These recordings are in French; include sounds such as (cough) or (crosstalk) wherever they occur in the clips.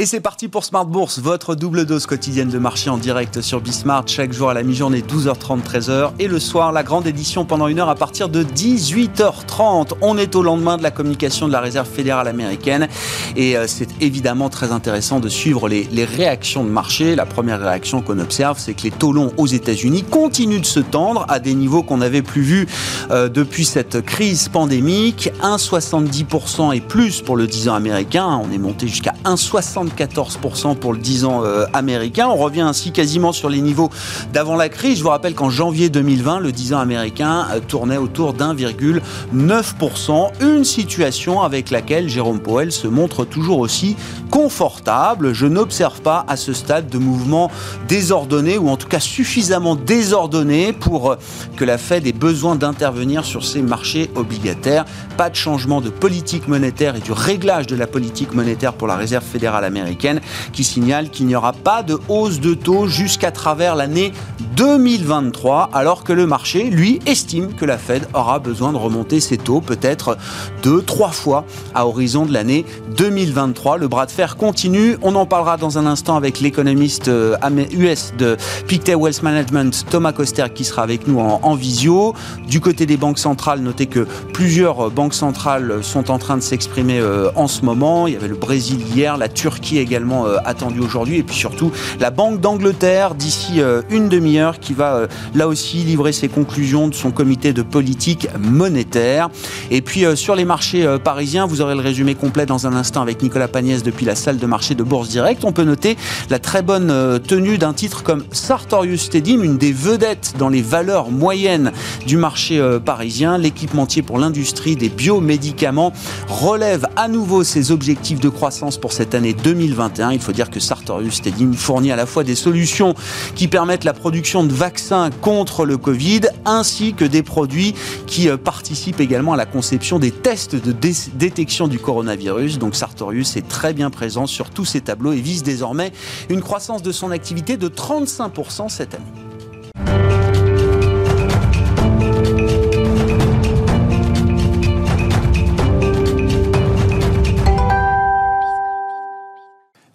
Et c'est parti pour Smart Bourse, votre double dose quotidienne de marché en direct sur Bismart, chaque jour à la mi-journée 12h30, 13h. Et le soir, la grande édition pendant une heure à partir de 18h30. On est au lendemain de la communication de la Réserve fédérale américaine. Et euh, c'est évidemment très intéressant de suivre les, réactions de marché. La première réaction qu'on observe, c'est que les taux longs aux États-Unis continuent de se tendre à des niveaux qu'on n'avait plus vus euh, depuis cette crise pandémique. 1,70% et plus pour le 10 ans américain. On est monté jusqu'à 1,70 14% pour le 10 ans euh, américain. On revient ainsi quasiment sur les niveaux d'avant la crise. Je vous rappelle qu'en janvier 2020, le 10 ans américain euh, tournait autour d'1,9%. Une situation avec laquelle Jérôme Powell se montre toujours aussi confortable. Je n'observe pas à ce stade de mouvement désordonné ou en tout cas suffisamment désordonné pour euh, que la Fed ait besoin d'intervenir sur ces marchés obligataires. Pas de changement de politique monétaire et du réglage de la politique monétaire pour la Réserve fédérale américaine américaine qui signale qu'il n'y aura pas de hausse de taux jusqu'à travers l'année 2023, alors que le marché, lui, estime que la Fed aura besoin de remonter ses taux peut-être deux, trois fois à horizon de l'année 2023. Le bras de fer continue. On en parlera dans un instant avec l'économiste US euh, de Pictet Wealth Management, Thomas Coster, qui sera avec nous en, en visio. Du côté des banques centrales, notez que plusieurs banques centrales sont en train de s'exprimer euh, en ce moment. Il y avait le Brésil hier, la Turquie également euh, attendu aujourd'hui. Et puis surtout, la Banque d'Angleterre, d'ici euh, une demi-heure, qui va euh, là aussi livrer ses conclusions de son comité de politique monétaire. Et puis sur les marchés parisiens, vous aurez le résumé complet dans un instant avec Nicolas Pagnès depuis la salle de marché de Bourse Direct. On peut noter la très bonne tenue d'un titre comme Sartorius Stedim, une des vedettes dans les valeurs moyennes du marché parisien. L'équipementier pour l'industrie des biomédicaments relève à nouveau ses objectifs de croissance pour cette année 2020 2021. Il faut dire que Sartorius Stedim fournit à la fois des solutions qui permettent la production de vaccins contre le Covid, ainsi que des produits qui euh, participent également à la conception des tests de détection du coronavirus. Donc Sartorius est très bien présent sur tous ces tableaux et vise désormais une croissance de son activité de 35% cette année.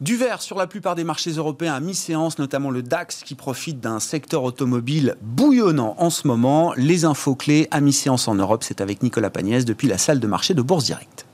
Du vert sur la plupart des marchés européens à mi-séance, notamment le DAX qui profite d'un secteur automobile bouillonnant en ce moment. Les infos clés à mi-séance en Europe, c'est avec Nicolas Pagnès depuis la salle de marché de Bourse Directe.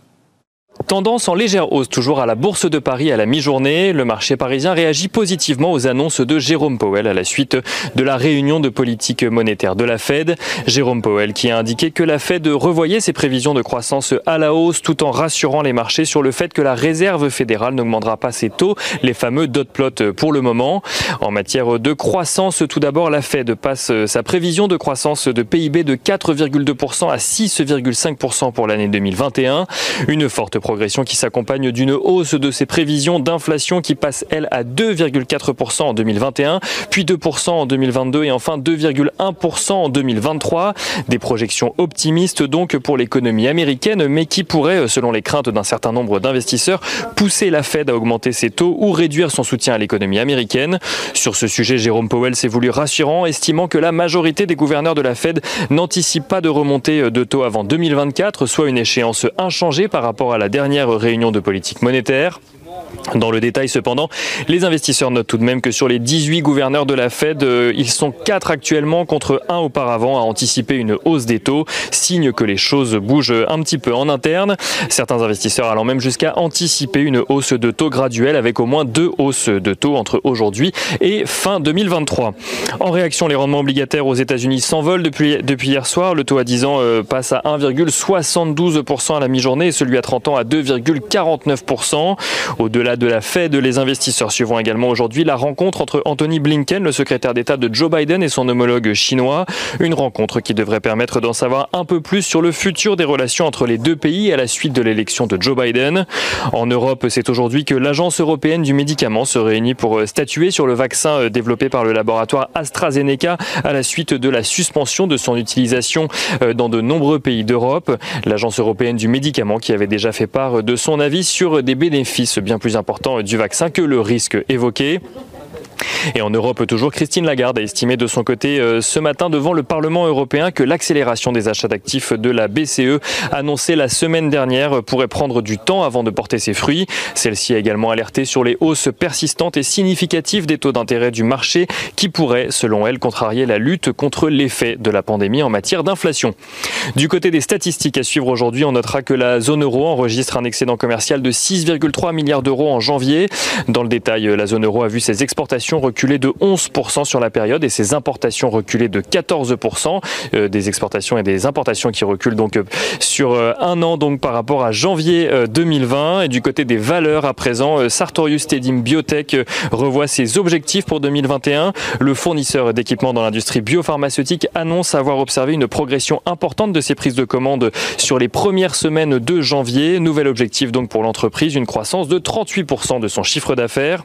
Tendance en légère hausse toujours à la Bourse de Paris à la mi-journée. Le marché parisien réagit positivement aux annonces de Jérôme Powell à la suite de la réunion de politique monétaire de la Fed. Jérôme Powell qui a indiqué que la Fed revoyait ses prévisions de croissance à la hausse tout en rassurant les marchés sur le fait que la Réserve fédérale n'augmentera pas ses taux, les fameux dot plot pour le moment. En matière de croissance, tout d'abord, la Fed passe sa prévision de croissance de PIB de 4,2% à 6,5% pour l'année 2021. Une forte progression qui s'accompagne d'une hausse de ses prévisions d'inflation qui passe, elle, à 2,4% en 2021, puis 2% en 2022 et enfin 2,1% en 2023. Des projections optimistes donc pour l'économie américaine, mais qui pourraient, selon les craintes d'un certain nombre d'investisseurs, pousser la Fed à augmenter ses taux ou réduire son soutien à l'économie américaine. Sur ce sujet, Jérôme Powell s'est voulu rassurant, estimant que la majorité des gouverneurs de la Fed n'anticipent pas de remontée de taux avant 2024, soit une échéance inchangée par rapport à la dernière réunion de politique monétaire. Dans le détail cependant, les investisseurs notent tout de même que sur les 18 gouverneurs de la Fed, euh, ils sont 4 actuellement contre 1 auparavant à anticiper une hausse des taux, signe que les choses bougent un petit peu en interne. Certains investisseurs allant même jusqu'à anticiper une hausse de taux graduelle avec au moins deux hausses de taux entre aujourd'hui et fin 2023. En réaction, les rendements obligataires aux États-Unis s'envolent depuis, depuis hier soir. Le taux à 10 ans euh, passe à 1,72% à la mi-journée et celui à 30 ans à 2,49%. Au-delà de la Fed, les investisseurs suivront également aujourd'hui la rencontre entre Anthony Blinken, le secrétaire d'État de Joe Biden et son homologue chinois. Une rencontre qui devrait permettre d'en savoir un peu plus sur le futur des relations entre les deux pays à la suite de l'élection de Joe Biden. En Europe, c'est aujourd'hui que l'Agence européenne du médicament se réunit pour statuer sur le vaccin développé par le laboratoire AstraZeneca à la suite de la suspension de son utilisation euh, dans de nombreux pays d'Europe. L'Agence européenne du médicament qui avait déjà fait part de son avis sur des bénéfices bien plus important du vaccin que le risque évoqué. Et en Europe toujours, Christine Lagarde a estimé de son côté euh, ce matin devant le Parlement européen que l'accélération des achats d'actifs de la BCE annoncée la semaine dernière pourrait prendre du temps avant de porter ses fruits. Celle-ci a également alerté sur les hausses persistantes et significatives des taux d'intérêt du marché qui pourraient, selon elle, contrarier la lutte contre l'effet de la pandémie en matière d'inflation. Du côté des statistiques à suivre aujourd'hui, on notera que la zone euro enregistre un excédent commercial de 6,3 milliards d'euros en janvier. Dans le détail, la zone euro a vu ses exportations reculé de 11% sur la période et ses importations reculées de 14%. Euh, des exportations et des importations qui reculent donc euh, sur euh, un an donc par rapport à janvier 2020. Et du côté des valeurs à présent, Sartorius Tedim Biotech revoit ses objectifs pour 2021. Le fournisseur d'équipements dans l'industrie biopharmaceutique annonce avoir observé une progression importante de ses prises de commandes sur les premières semaines de janvier. Nouvel objectif donc pour l'entreprise, une croissance de 38% de son chiffre d'affaires.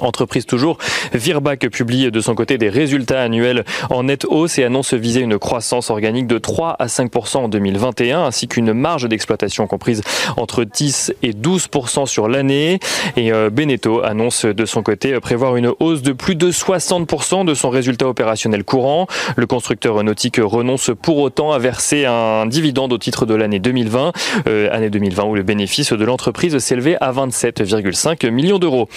Entreprise toujours, Virbac publie de son côté des résultats annuels en nette hausse et annonce viser une croissance organique de 3 à 5 en 2021 ainsi qu'une marge d'exploitation comprise entre 10 et 12% sur l'année. Et euh, Beneteau annonce de son côté prévoir une hausse de plus de 60 de son résultat opérationnel courant. Le constructeur nautique renonce pour autant à verser un dividende au titre de l'année 2020, euh, année 2020 où le bénéfice de l'entreprise s'élevait à 27,5 millions d'euros.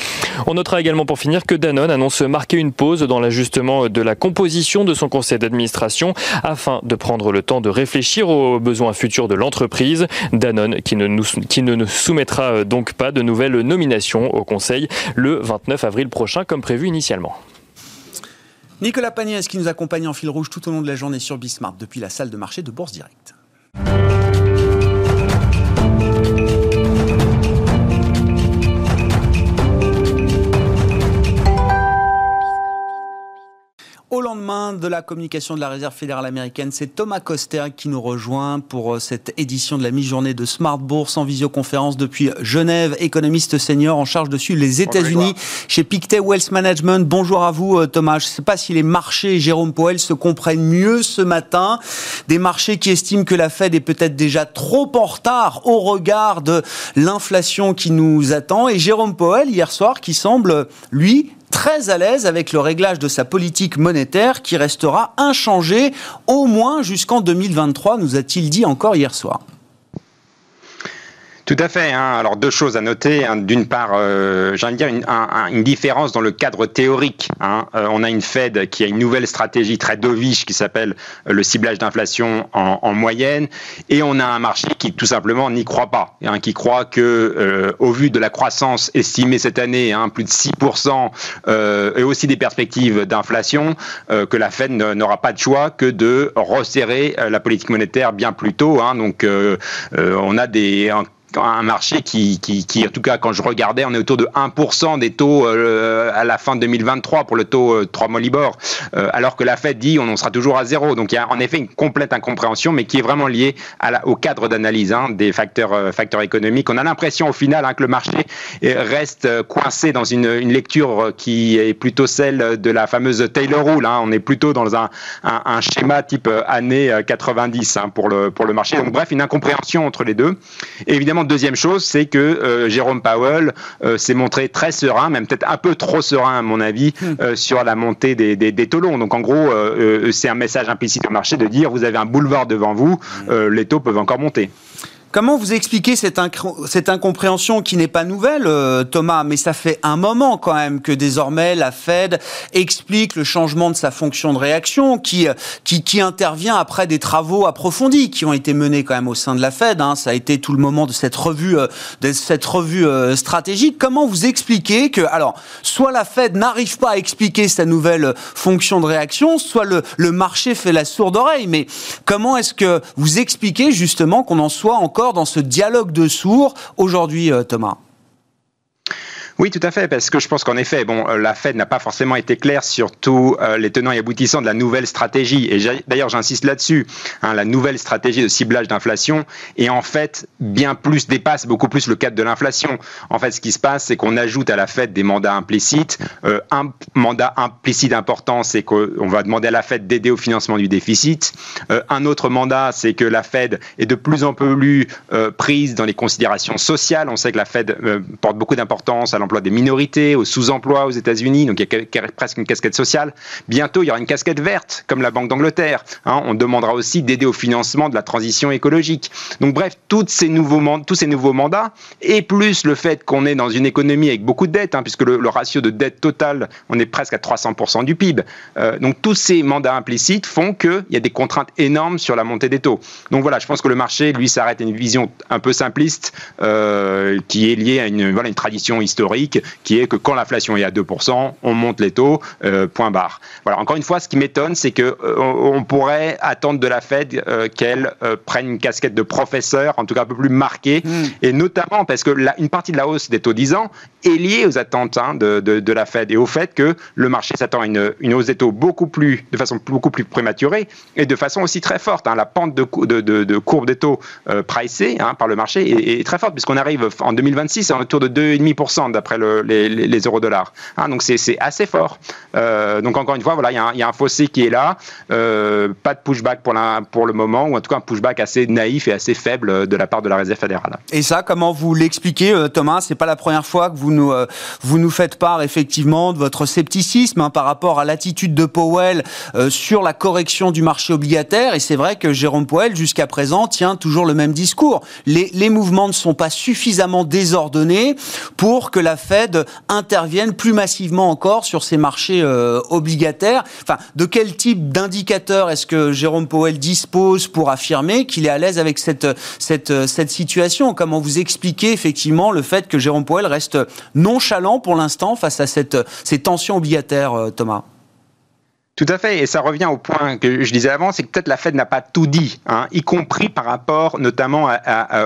On notera également pour finir que Danone annonce marquer une pause dans l'ajustement de la composition de son conseil d'administration afin de prendre le temps de réfléchir aux besoins futurs de l'entreprise. Danone qui ne, nous, qui ne soumettra donc pas de nouvelles nominations au conseil le 29 avril prochain comme prévu initialement. Nicolas Pagnès qui nous accompagne en fil rouge tout au long de la journée sur Bismarck depuis la salle de marché de Bourse Direct? Au lendemain de la communication de la Réserve fédérale américaine, c'est Thomas Koster qui nous rejoint pour euh, cette édition de la mi-journée de Smart Bourse en visioconférence depuis Genève, économiste senior en charge de suivre les États-Unis chez Pictet Wealth Management. Bonjour à vous euh, Thomas. Je ne sais pas si les marchés Jérôme Powell se comprennent mieux ce matin. Des marchés qui estiment que la Fed est peut-être déjà trop en retard au regard de l'inflation qui nous attend. Et Jérôme Powell hier soir qui semble, lui, très à l'aise avec le réglage de sa politique monétaire qui restera inchangée au moins jusqu'en 2023, nous a-t-il dit encore hier soir. Tout à fait. Hein. Alors deux choses à noter. Hein. D'une part, euh, dire une, une, différence dans le cadre théorique. Hein. Euh, on a une Fed qui a une nouvelle stratégie très dovish qui s'appelle euh, le ciblage d'inflation en, en, moyenne, et on a un marché qui tout simplement n'y croit pas, hein, qui croit que euh, au vu de la croissance estimée cette année, hein, plus de 6%, et aussi des perspectives d'inflation, que la Fed n'aura pas de choix que de resserrer la politique monétaire bien plus tôt. donc on a des un marché qui, qui, en tout cas, quand je regardais, on est autour de 1% des taux euh, à la fin de 2023 pour le taux euh, 3 mois Libor, euh, alors que la Fed dit on en sera toujours à zéro. Donc il y a en effet une complète incompréhension, mais qui est vraiment liée au cadre d'analyse hein, des facteurs, euh, facteurs économiques. On a l'impression au final hein, que le marché reste coincé dans une, une, lecture qui est plutôt celle de la fameuse Taylor Rule. Hein. On est plutôt dans un, un, schéma type année 90 hein, pour, le, pour le marché. Donc bref, une incompréhension entre les deux. Et évidemment, deuxième chose, c'est que euh, Jérôme Powell euh, s'est montré très serein, même peut-être un peu trop serein à mon avis, hmm. euh, sur la montée des, des, des, taux longs. Donc en gros, c'est un message implicite au marché de dire vous avez un boulevard devant vous, hmm. les taux peuvent encore monter. Comment vous expliquez cette, incompréhension qui n'est pas nouvelle, euh, Thomas, mais ça fait un moment quand même que désormais la Fed explique le changement de sa fonction de réaction, qui, qui, qui intervient après des travaux approfondis qui ont été menés quand même au sein de la Fed. Hein. Ça a été tout le moment de cette revue, euh, de cette revue euh, stratégique. Comment vous expliquez que, alors, soit la Fed n'arrive pas à expliquer sa nouvelle fonction de réaction, soit le, le marché fait la sourde oreille? Mais comment est-ce que vous expliquez justement qu'on en soit encore dans ce dialogue de sourds aujourd'hui, euh, Thomas oui, tout à fait, parce que je pense qu'en effet, bon, euh, la Fed n'a pas forcément été claire sur tous euh, les tenants et aboutissants de la nouvelle stratégie. Et d'ailleurs, j'insiste là-dessus. Hein, la nouvelle stratégie de ciblage d'inflation est en fait bien plus dépasse beaucoup plus le cadre de l'inflation. En fait, ce qui se passe, c'est qu'on ajoute à la Fed des mandats implicites. Euh, un mandat implicite important, c'est qu'on va demander à la Fed d'aider au financement du déficit. Euh, un autre mandat, c'est que la Fed est de plus en plus euh, prise dans les considérations sociales. On sait que la Fed porte beaucoup d'importance à l'emploi des minorités, au sous-emploi aux États-Unis, donc il y a presque une casquette sociale. Bientôt, il y aura une casquette verte, comme la Banque d'Angleterre. Hein. on demandera aussi d'aider au financement de la transition écologique. Donc bref, tous ces nouveaux mandats, et plus le fait qu'on est dans une économie avec beaucoup de dettes, hein, puisque le, ratio de dette totale, on est presque à 300% du PIB. Euh, donc tous ces mandats implicites font qu'il y a des contraintes énormes sur la montée des taux. Donc voilà, je pense que le marché, lui, s'arrête à une vision un peu simpliste euh, qui est liée à une, voilà, une tradition historique qui est que quand l'inflation est à 2%, on monte les taux, euh, point barre. Voilà, encore une fois, ce qui m'étonne, c'est que euh, on pourrait attendre de la Fed qu'elle prenne une casquette de professeur, en tout cas un peu plus marquée, hmm. et notamment parce que la, une partie de la hausse des taux 10 ans est liée aux attentes hein, de, de, la Fed et au fait que le marché s'attend à une, une, hausse des taux beaucoup plus, de façon beaucoup plus prématurée et de façon aussi très forte. Hein. La pente de, courbe des taux euh, pricée hein, par le marché est, très forte puisqu'on arrive en 2026 à autour de 2,5% d'après les, les, euros-dollars. Hein. donc c'est assez fort. Euh, donc encore une fois, voilà, il y, a un fossé qui est là. Euh, pas de pushback pour, la, pour le moment, ou en tout cas un pushback assez naïf et assez faible de la part de la Réserve fédérale. Et ça, comment vous l'expliquez, Thomas? C'est pas la première fois que vous nous, vous nous faites part effectivement de votre scepticisme hein, par rapport à l'attitude de Powell sur la correction du marché obligataire. Et c'est vrai que Jérôme Powell, jusqu'à présent, tient toujours le même discours. Les, les mouvements ne sont pas suffisamment désordonnés pour que la Fed intervienne plus massivement encore sur ces marchés euh, obligataires. De quel type d'indicateur est-ce que Jérôme Powell dispose pour affirmer qu'il est à l'aise avec cette, cette, cette situation? Comment vous expliquez effectivement le fait que Jérôme Powell reste nonchalant pour l'instant face à cette, ces tensions obligataires, euh, Thomas? Tout à fait, et ça revient au point que je disais avant, c'est que peut-être la Fed n'a pas tout dit, hein, y compris par rapport notamment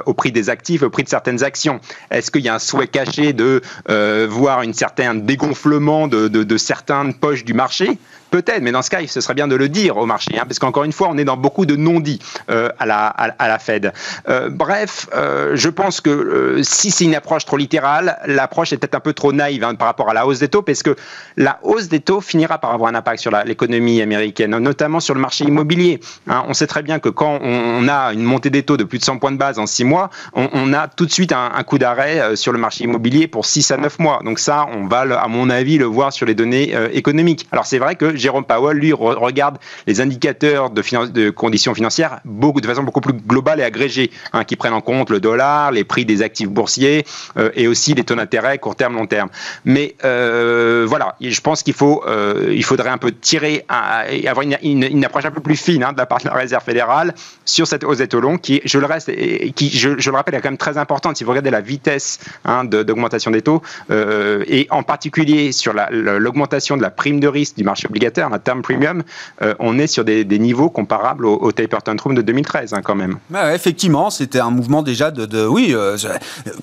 au prix des actifs, au prix de certaines actions. Est-ce qu'il y a un souhait caché de euh, voir une certaine dégonflement de, de, de certaines poches du marché? Peut-être, mais dans ce cas, ce serait bien de le dire au marché, hein, parce qu'encore une fois, on est dans beaucoup de non-dits euh, à, la, à, la Fed. Euh, bref, euh, je pense que si c'est une approche trop littérale, l'approche est peut-être un peu trop naïve hein, par rapport à la hausse des taux, parce que la hausse des taux finira par avoir un impact sur l'économie américaine, notamment sur le marché immobilier. Hein. on sait très bien que quand on, a une montée des taux de plus de 100 points de base en 6 mois, on, a tout de suite un, un coup d'arrêt sur le marché immobilier pour 6 à 9 mois. Donc ça, on va, à mon avis, le voir sur les données économiques. Alors c'est vrai que Jérôme Powell, lui, regarde les indicateurs de, conditions financières beaucoup, de façon beaucoup plus globale et agrégée, hein, qui prennent en compte le dollar, les prix des actifs boursiers euh, et aussi les taux d'intérêt court terme, long terme. Mais euh, voilà, je pense qu'il faut, euh, il faudrait un peu tirer, avoir une, approche un peu plus fine hein, de la part de la Réserve fédérale sur cette hausse des taux longs, qui, je le reste, qui, je, le rappelle, est quand même très importante. Si vous regardez la vitesse hein, d'augmentation des taux, et en particulier sur l'augmentation de la prime de risque du marché obligataire un terme premium, euh, on est sur des, niveaux comparables au, Taper Tantrum de 2013 hein, quand même. effectivement, c'était un mouvement déjà de, oui, euh,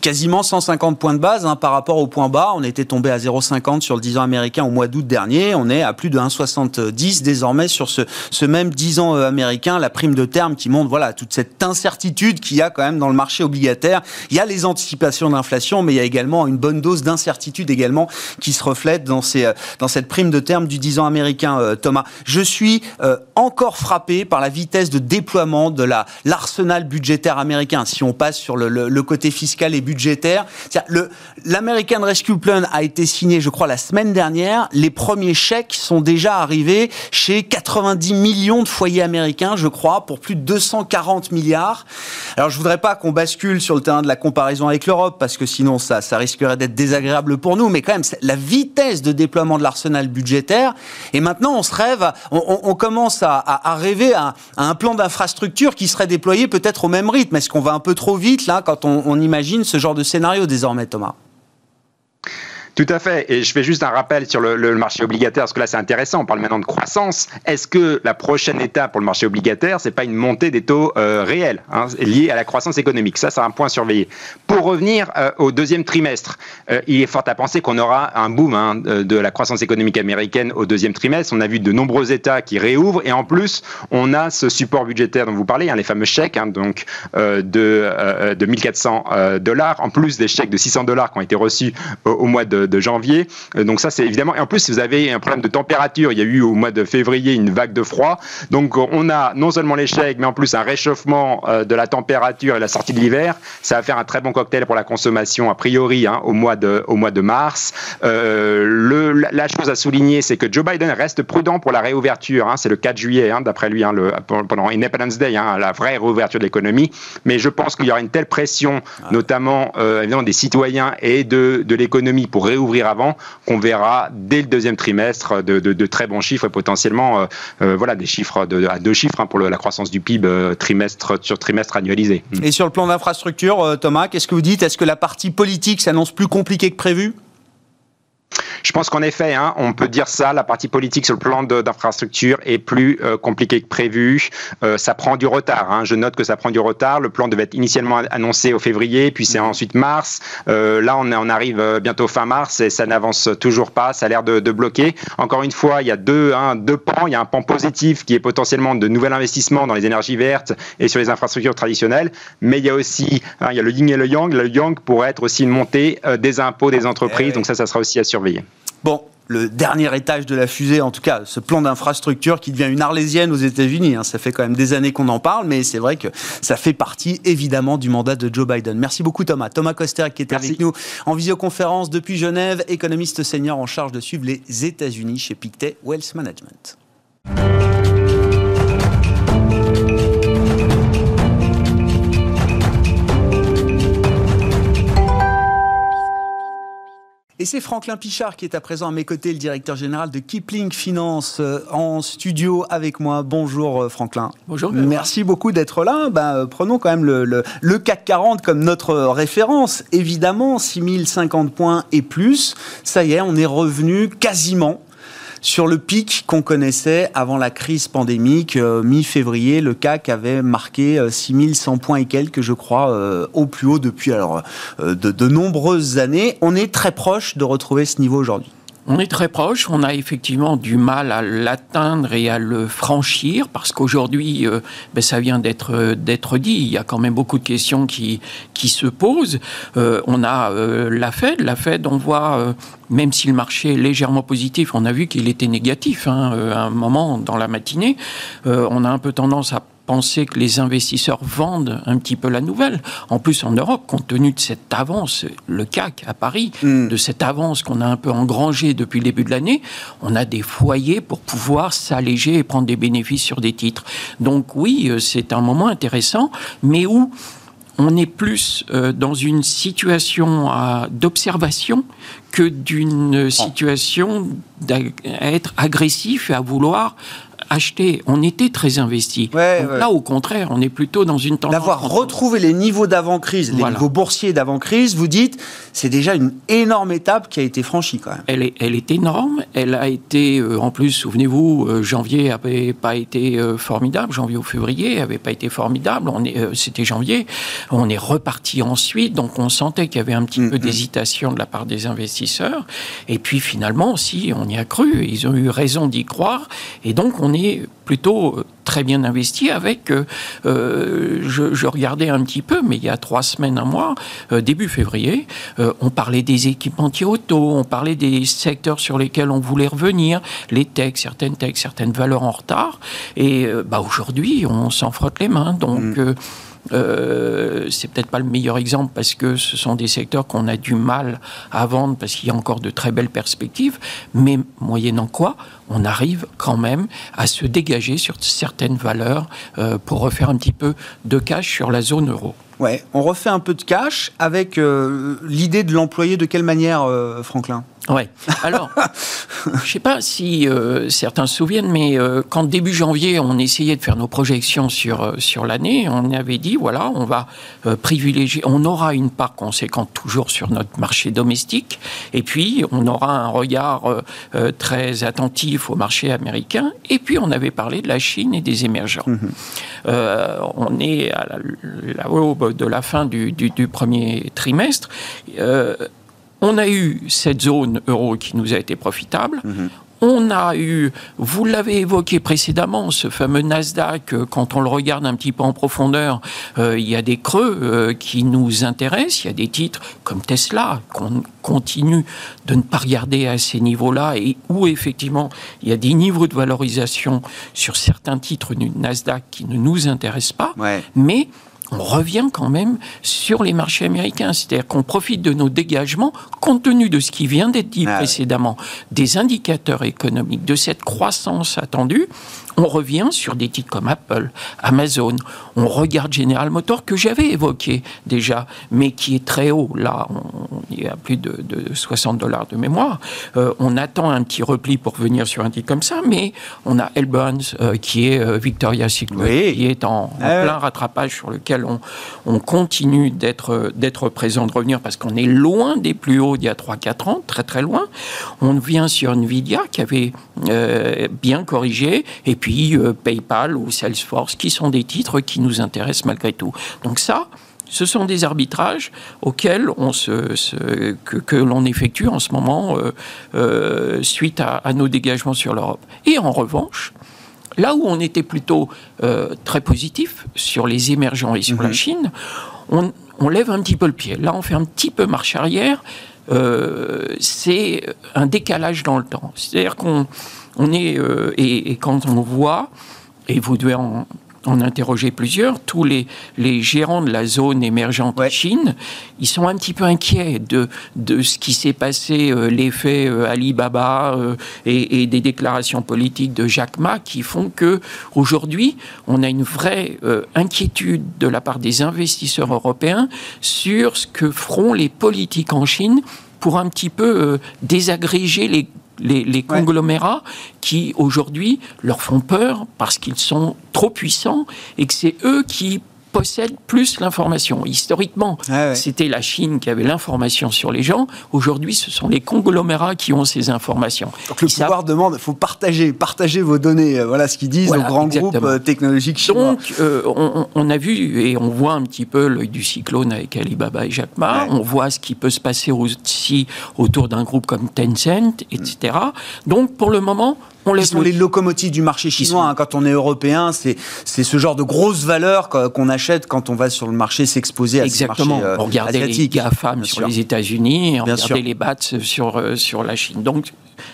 quasiment 150 points de base hein, par rapport au point bas. On était tombé à 0,50 sur le 10 ans américain au mois d'août dernier. On est à plus de 1,70 désormais sur ce, même 10 ans euh, américain. La prime de terme qui montre voilà toute cette incertitude qu'il y a quand même dans le marché obligataire. Il y a les anticipations d'inflation, mais il y a également une bonne dose d'incertitude également qui se reflète dans cette prime de terme du 10 ans américain euh, Thomas. Je suis euh, encore frappé par la vitesse de déploiement de la l'arsenal budgétaire américain. Si on passe sur le, côté fiscal et budgétaire, l'American Rescue Plan a été signé, je crois, la semaine dernière. Les premiers chèques sont déjà arrivés chez 90 millions de foyers américains, je crois, pour plus de 240 milliards. Alors, je voudrais pas qu'on bascule sur le terrain de la comparaison avec l'Europe, parce que sinon, ça, ça risquerait d'être désagréable pour nous. Mais quand même, la vitesse de déploiement de l'arsenal budgétaire est maintenant on se rêve, on, commence à, rêver à, un plan d'infrastructure qui serait déployé peut-être au même rythme. Est-ce qu'on va un peu trop vite là quand on imagine ce genre de scénario désormais, Thomas? Tout à fait. Et je fais juste un rappel sur le, marché obligataire, parce que là, c'est intéressant. On parle maintenant de croissance. Est-ce que la prochaine étape pour le marché obligataire, c'est pas une montée des taux euh, réels, hein, à la croissance économique? Ça, c'est un point surveillé. Pour revenir euh, au deuxième trimestre, euh, il est fort à penser qu'on aura un boom hein, de la croissance économique américaine au deuxième trimestre. On a vu de nombreux États qui réouvrent. Et en plus, on a ce support budgétaire dont vous parlez, hein, les fameux chèques donc, de, de 1400 dollars, en plus des chèques de 600 dollars qui ont été reçus au mois de de, janvier. donc ça, c'est évidemment. Et en plus, vous avez un problème de température. Il y a eu au mois de février une vague de froid. Donc on a non seulement l'échec, mais en plus un réchauffement de la température et la sortie de l'hiver. Ça va faire un très bon cocktail pour la consommation a priori hein, au mois de au mois de mars. le, la chose à souligner, c'est que Joe Biden reste prudent pour la réouverture. Hein. c'est le 4 juillet, hein, d'après lui, le, pendant Independence Day, la vraie réouverture de l'économie. Mais je pense qu'il y aura une telle pression, notamment évidemment des citoyens et de, de l'économie pour réouvrir avant, qu'on verra dès le deuxième trimestre de, très bons chiffres et potentiellement euh, euh, voilà, des chiffres à deux chiffres hein, pour la croissance du PIB euh, trimestre sur trimestre annualisé. Et sur le plan d'infrastructure, Thomas, qu'est-ce que vous dites? Est-ce que la partie politique s'annonce plus compliquée que prévu? Je pense qu'en effet, hein, on peut dire ça, la partie politique sur le plan d'infrastructure est plus euh, compliquée que prévu. Euh, ça prend du retard. Hein. Je note que ça prend du retard. Le plan devait être initialement annoncé au février, puis c'est ensuite mars. Euh, là, on, on, arrive bientôt fin mars et ça n'avance toujours pas. Ça a l'air de, de, bloquer. Encore une fois, il y a deux, hein, deux pans. Il y a un pan positif qui est potentiellement de nouveaux investissements dans les énergies vertes et sur les infrastructures traditionnelles. Mais il y a aussi, il y a le yin et le yang. Le yang pourrait être aussi une montée des impôts des entreprises. Eh Donc ça, ça sera aussi à surveiller. Bon, le dernier étage de la fusée, en tout cas, ce plan d'infrastructure qui devient une arlésienne aux États-Unis. Hein. ça fait quand même des années qu'on en parle, mais c'est vrai que ça fait partie évidemment du mandat de Joe Biden. Merci beaucoup Thomas. Thomas Coster qui était avec nous en visioconférence depuis Genève, économiste senior en charge de suivre les États-Unis chez Pictet Wealth Management. Et c'est Franklin Pichard qui est à présent à mes côtés, le directeur général de Kipling Finance, euh, en studio avec moi. Bonjour euh, Franklin. Bonjour. Merci beaucoup d'être là. Ben, prenons quand même le, le, CAC 40 comme notre référence. Évidemment, 6050 points et plus. Ça y est, on est revenu quasiment sur le pic qu'on connaissait avant la crise pandémique, euh, mi-février, le CAC avait marqué 6100 euh, points et quelques, je crois, euh, au plus haut depuis de, de nombreuses années. On est très proche de retrouver ce niveau aujourd'hui. On est très proche, on a effectivement du mal à l'atteindre et à le franchir parce qu'aujourd'hui, euh, ben, ça vient d'être euh, d'être dit. Il y a quand même beaucoup de questions qui qui se posent. Euh, on a la Fed, la Fed, on voit même si le marché est légèrement positif, on a vu qu'il était négatif hein, à un moment dans la matinée. on a un peu tendance à penser que les investisseurs vendent un petit peu la nouvelle. En plus, en Europe, compte tenu de cette avance, le CAC à Paris, hmm. de cette avance qu'on a un peu engrangée depuis le début de l'année, on a des foyers pour pouvoir s'alléger et prendre des bénéfices sur des titres. Donc oui, euh, c'est un moment intéressant, mais où on est plus euh, dans une situation d'observation que d'une situation à être agressif et à vouloir acheter. On était très investi. Là, au contraire, on est plutôt dans une tendance. D'avoir retrouvé les niveaux d'avant-crise, les niveaux boursiers d'avant-crise, vous dites, c'est déjà une énorme étape qui a été franchie quand même. Elle est, elle est énorme. Elle a été, euh, en plus, souvenez-vous, euh, janvier n'avait pas été euh, formidable. Janvier ou février n'avait pas été formidable. On est, c'était janvier. On est reparti ensuite. Donc, on sentait qu'il y avait un petit mm, peu mm. d'hésitation de la part des investisseurs. Et puis, finalement, si, on y a cru. Ils ont eu raison d'y croire. Et donc, on est plutôt euh, très bien investi avec, euh, euh, je, regardais un petit peu, mais il y a trois semaines, un mois, début février, on parlait des équipementiers auto, on parlait des secteurs sur lesquels on voulait revenir, les techs, certaines techs, certaines valeurs en retard. Et bah, aujourd'hui, on s'en frotte les mains. Donc, mm. Euh, c'est peut-être pas le meilleur exemple parce que ce sont des secteurs qu'on a du mal à vendre parce qu'il y a encore de très belles perspectives, mais moyennant quoi, on arrive quand même à se dégager sur certaines valeurs euh, pour refaire un petit peu de cash sur la zone euro. Ouais, on refait un peu de cash avec euh, l'idée de l'employer de quelle manière, Franklin? Ouais. Alors, je sais pas si euh, certains se souviennent, mais euh, quand début janvier, on essayait de faire nos projections sur euh, sur l'année, on avait dit voilà, on va privilégier, on aura une part conséquente toujours sur notre marché domestique, et puis on aura un regard très attentif au marché américain, et puis on avait parlé de la Chine et des émergents. Mm-hmm. on est à la, de la fin du, du, du premier trimestre. On a eu cette zone euro qui nous a été profitable. Mhm. On a eu, vous l'avez évoqué précédemment, ce fameux Nasdaq, euh, quand on le regarde un petit peu en profondeur, euh, il y a des creux euh, qui nous intéressent, il y a des titres comme Tesla qu'on continue de ne pas regarder à ces niveaux-là et où effectivement il y a des niveaux de valorisation sur certains titres du Nasdaq qui ne nous intéressent pas, mais on revient quand même sur les marchés américains. C'est-à-dire qu'on profite de nos dégagements, compte tenu de ce qui vient d'être dit ah précédemment, des indicateurs économiques, de cette croissance attendue on revient sur des titres comme Apple, Amazon, on regarde General Motors que j'avais évoqué déjà, mais qui est très haut. Là, on, y a plus de, 60 dollars de mémoire. Euh, on attend un petit repli pour venir sur un titre comme ça, mais on a Elbons euh, qui est euh, Victoria Secret, qui est en, ah plein rattrapage sur lequel on, on continue d'être d'être présent, de revenir parce qu'on est loin des plus hauts d'il y a 3-4 ans, très très loin. On vient sur Nvidia qui avait bien corrigé et puis euh, PayPal ou Salesforce, qui sont des titres qui nous intéressent malgré tout. Donc ça, ce sont des arbitrages auxquels on se, que, l'on effectue en ce moment euh, euh, suite à, nos dégagements sur l'Europe. Et en revanche, là où on était plutôt très positif sur les émergents et sur la mhm. Chine, on, on, lève un petit peu le pied. Là, on fait un petit peu marche arrière. c'est un décalage dans le temps. C'est-à-dire qu'on on est, euh, et, quand on voit, et vous devez en, interroger plusieurs, tous les, les, gérants de la zone émergente Chine, ils sont un petit peu inquiets de, de ce qui s'est passé, euh, l'effet euh, Alibaba et, des déclarations politiques de Jack Ma qui font que aujourd'hui, on a une vraie inquiétude de la part des investisseurs européens sur ce que feront les politiques en Chine pour un petit peu désagréger les les, conglomérats qui aujourd'hui leur font peur parce qu'ils sont trop puissants et que c'est eux qui possède plus l'information. Historiquement, ah c'était la Chine qui avait l'information sur les gens. Aujourd'hui, ce sont les conglomérats qui ont ces informations. Donc le pouvoir demande, il faut partager, partager vos données. Euh, voilà ce qu'ils disent aux grands groupes euh, technologiques chinois. Donc, euh, on, a vu et on voit un petit peu l'œil du cyclone avec Alibaba et Jack Ma. On voit ce qui peut se passer aussi autour d'un groupe comme Tencent, etc. Donc, pour le moment, on sont les locomotives du marché chinois. Hein. quand on est européen, c'est ce genre de grosses valeurs qu'on achète quand on va sur le marché s'exposer à Exactement. ces marchés euh, Regardez les GAFAM sur les États-Unis et regardez les BATS sur, euh, sur la Chine. Donc,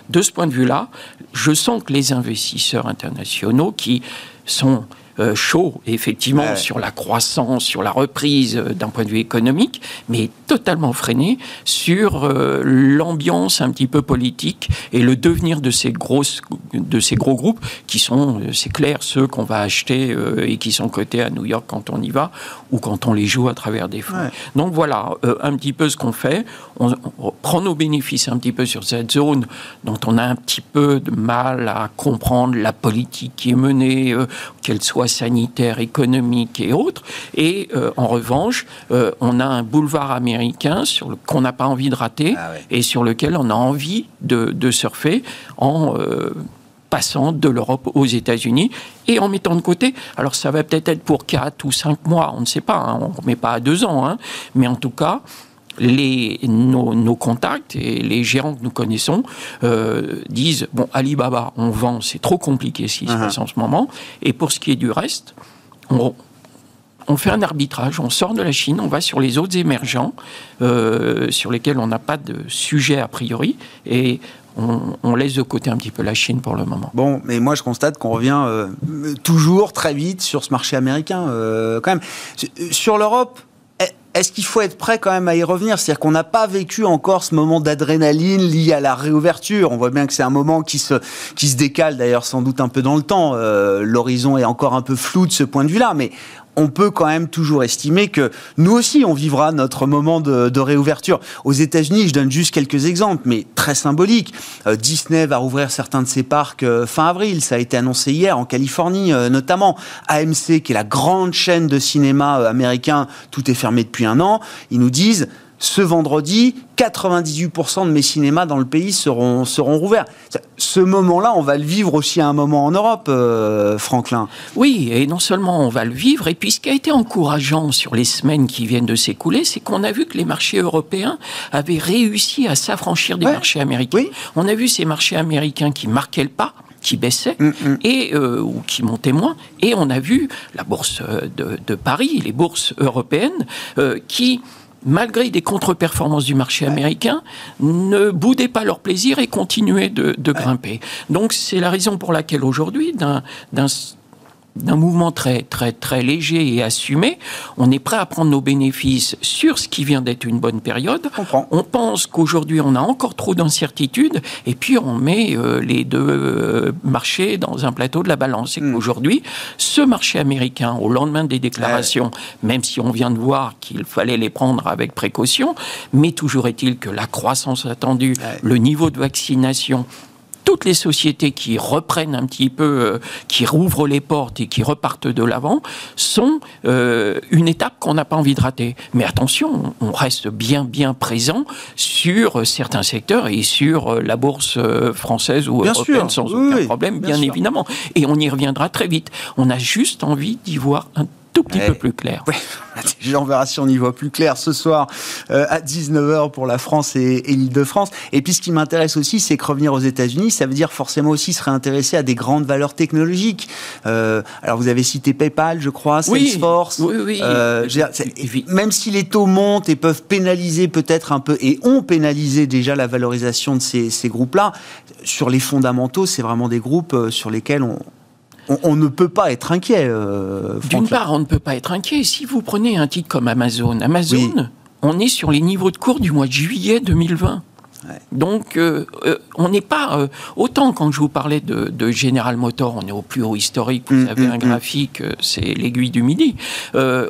de ce point de vue-là, je sens que les investisseurs internationaux qui sont euh, chaud, effectivement, sur la croissance, sur la reprise euh, d'un point de vue économique, mais totalement freiné sur euh, l'ambiance un petit peu politique et le devenir de ces, grosses, de ces gros groupes qui sont, c'est clair, ceux qu'on va acheter et qui sont cotés à New York quand on y va ou quand on les joue à travers des fonds. Donc voilà, un petit peu ce qu'on fait. On, on, prend nos bénéfices un petit peu sur cette zone dont on a un petit peu de mal à comprendre la politique qui est menée, qu'elle soit sanitaire, économique et autres. Et euh, en revanche, euh, on a un boulevard américain sur qu'on n'a pas envie de rater ah et sur lequel on a envie de, surfer en euh, passant de l'Europe aux États-Unis et en mettant de côté. Alors ça va peut-être être pour 4 ou 5 mois, on ne sait pas, hein, on ne met pas à 2 ans, hein, mais en tout cas, les, nos, contacts et les gérants que nous connaissons euh, disent bon Alibaba on vend c'est trop compliqué ce qui se uh-huh. passe en ce moment et pour ce qui est du reste on, fait un arbitrage, on sort de la Chine, on va sur les autres émergents euh, sur lesquels on n'a pas de sujet a priori et on, laisse de côté un petit peu la Chine pour le moment. Bon, mais moi je constate qu'on revient euh, toujours très vite sur ce marché américain quand même. Sur l'Europe, est-ce qu'il faut être prêt quand même à y revenir? C'est-à-dire qu'on n'a pas vécu encore ce moment d'adrénaline lié à la réouverture. On voit bien que c'est un moment qui se, qui se décale d'ailleurs sans doute un peu dans le temps. Euh, l'horizon est encore un peu flou de ce point de vue-là, mais on peut quand même toujours estimer que nous aussi, on vivra notre moment de, réouverture. Aux États-Unis, je donne juste quelques exemples, mais très symboliques. Euh, Disney va rouvrir certains de ses parcs euh, fin avril. Ça a été annoncé hier en Californie, euh, notamment. AMC, qui est la grande chaîne de cinéma américain, tout est fermé depuis un an. Ils nous disent ce vendredi, 98% de mes cinémas dans le pays seront, seront rouverts. Ce moment-là, on va le vivre aussi à un moment en Europe, euh, Franklin. Oui, et non seulement on va le vivre, et puis ce qui a été encourageant sur les semaines qui viennent de s'écouler, c'est qu'on a vu que les marchés européens avaient réussi à s'affranchir des marchés américains. On a vu ces marchés américains qui marquaient le pas qui baissait mm, mm. et euh, ou qui montait moins. Et on a vu la bourse de, Paris, les bourses européennes, euh, qui malgré des contre-performances du marché américain, ne boudaient pas leur plaisir et continuaient de, grimper. Donc c'est la raison pour laquelle aujourd'hui, d'un d'un mouvement très, très, très léger et assumé, on est prêt à prendre nos bénéfices sur ce qui vient d'être une bonne période. On pense qu'aujourd'hui, on a encore trop d'incertitudes, et puis on met euh, les deux euh, marchés dans un plateau de la balance. Et hmm. qu'aujourd'hui, ce marché américain, au lendemain des déclarations, même si on vient de voir qu'il fallait les prendre avec précaution, mais toujours est-il que la croissance attendue, le niveau de vaccination, toutes les sociétés qui reprennent un petit peu, euh, qui rouvrent les portes et qui repartent de l'avant, sont euh, une étape qu'on n'a pas envie de rater. Mais attention, on reste bien, bien présent sur certains secteurs et sur euh, la bourse française ou européenne sans aucun problème, bien, évidemment. Et on y reviendra très vite. On a juste envie d'y voir un tout petit peu plus clair. on (laughs) verra si on y voit plus clair ce soir euh, à 19h pour la France et, l'Île-de-France. Et puis ce qui m'intéresse aussi, c'est que revenir aux États-Unis, ça veut dire forcément aussi se réintéresser à des grandes valeurs technologiques. Euh, alors vous avez cité PayPal, je crois, Salesforce. Oui, oui, euh, même si les taux montent et peuvent pénaliser peut-être un peu, et ont pénalisé déjà la valorisation de ces, ces groupes-là, sur les fondamentaux, c'est vraiment des groupes sur lesquels on, on, ne peut pas être inquiet. Euh, D'une part, on ne peut pas être inquiet. Si vous prenez un titre comme Amazon, Amazon, on est sur les niveaux de cours du mois de juillet 2020. Donc, euh, euh, on n'est pas autant quand je vous parlais de, General Motors, on est au plus haut historique. Vous mm, avez mm, un mm. graphique, c'est l'aiguille du midi.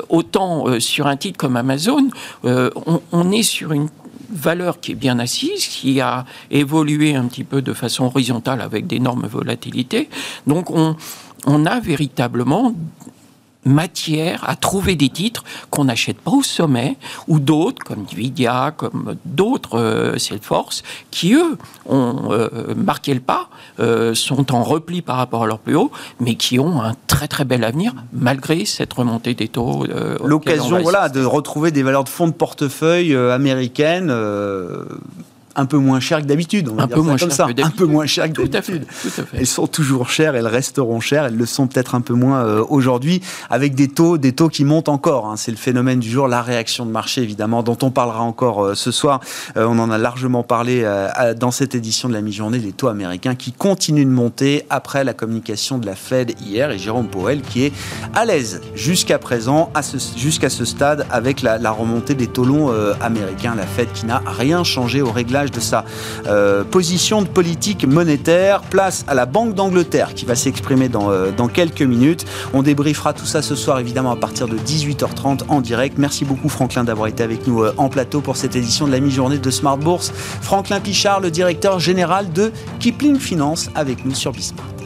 autant sur un titre comme Amazon, on, est sur une valeur qui est bien assise, qui a évolué un petit peu de façon horizontale avec d'énormes volatilités. Donc on, on a véritablement matière à trouver des titres qu'on n'achète pas au sommet, ou d'autres, comme Nvidia, comme d'autres euh, Salesforce, qui eux ont euh, marqué le pas, euh, sont en repli par rapport à leur plus haut, mais qui ont un très très bel avenir malgré cette remontée des taux. L'occasion, voilà, de retrouver des valeurs de fonds de portefeuille américaines un peu moins cher que d'habitude. Un, peu moins cher ça. un peu moins cher que d'habitude. Elles sont toujours chères, elles resteront chères, elles le sont peut-être un peu moins euh, aujourd'hui, avec des taux, des taux qui montent encore. Hein. C'est le phénomène du jour, la réaction de marché évidemment, dont on parlera encore euh, ce soir. Euh, on en a largement parlé dans cette édition de la mi-journée, des taux américains qui continuent de monter après la communication de la Fed hier et Jérôme Powell qui est à l'aise jusqu'à présent, jusqu'à ce stade, avec la, la remontée des taux longs américains. La Fed qui n'a rien changé au réglage de sa euh, position de politique monétaire. Place à la Banque d'Angleterre qui va s'exprimer dans, euh, dans quelques minutes. On débriefera tout ça ce soir évidemment à partir de 18h30 en direct. Merci beaucoup Franklin d'avoir été avec nous euh, en plateau pour cette édition de la mi-journée de Smart Bourse. Franklin Pichard, le directeur général de Kipling Finance, avec nous sur Bismarck.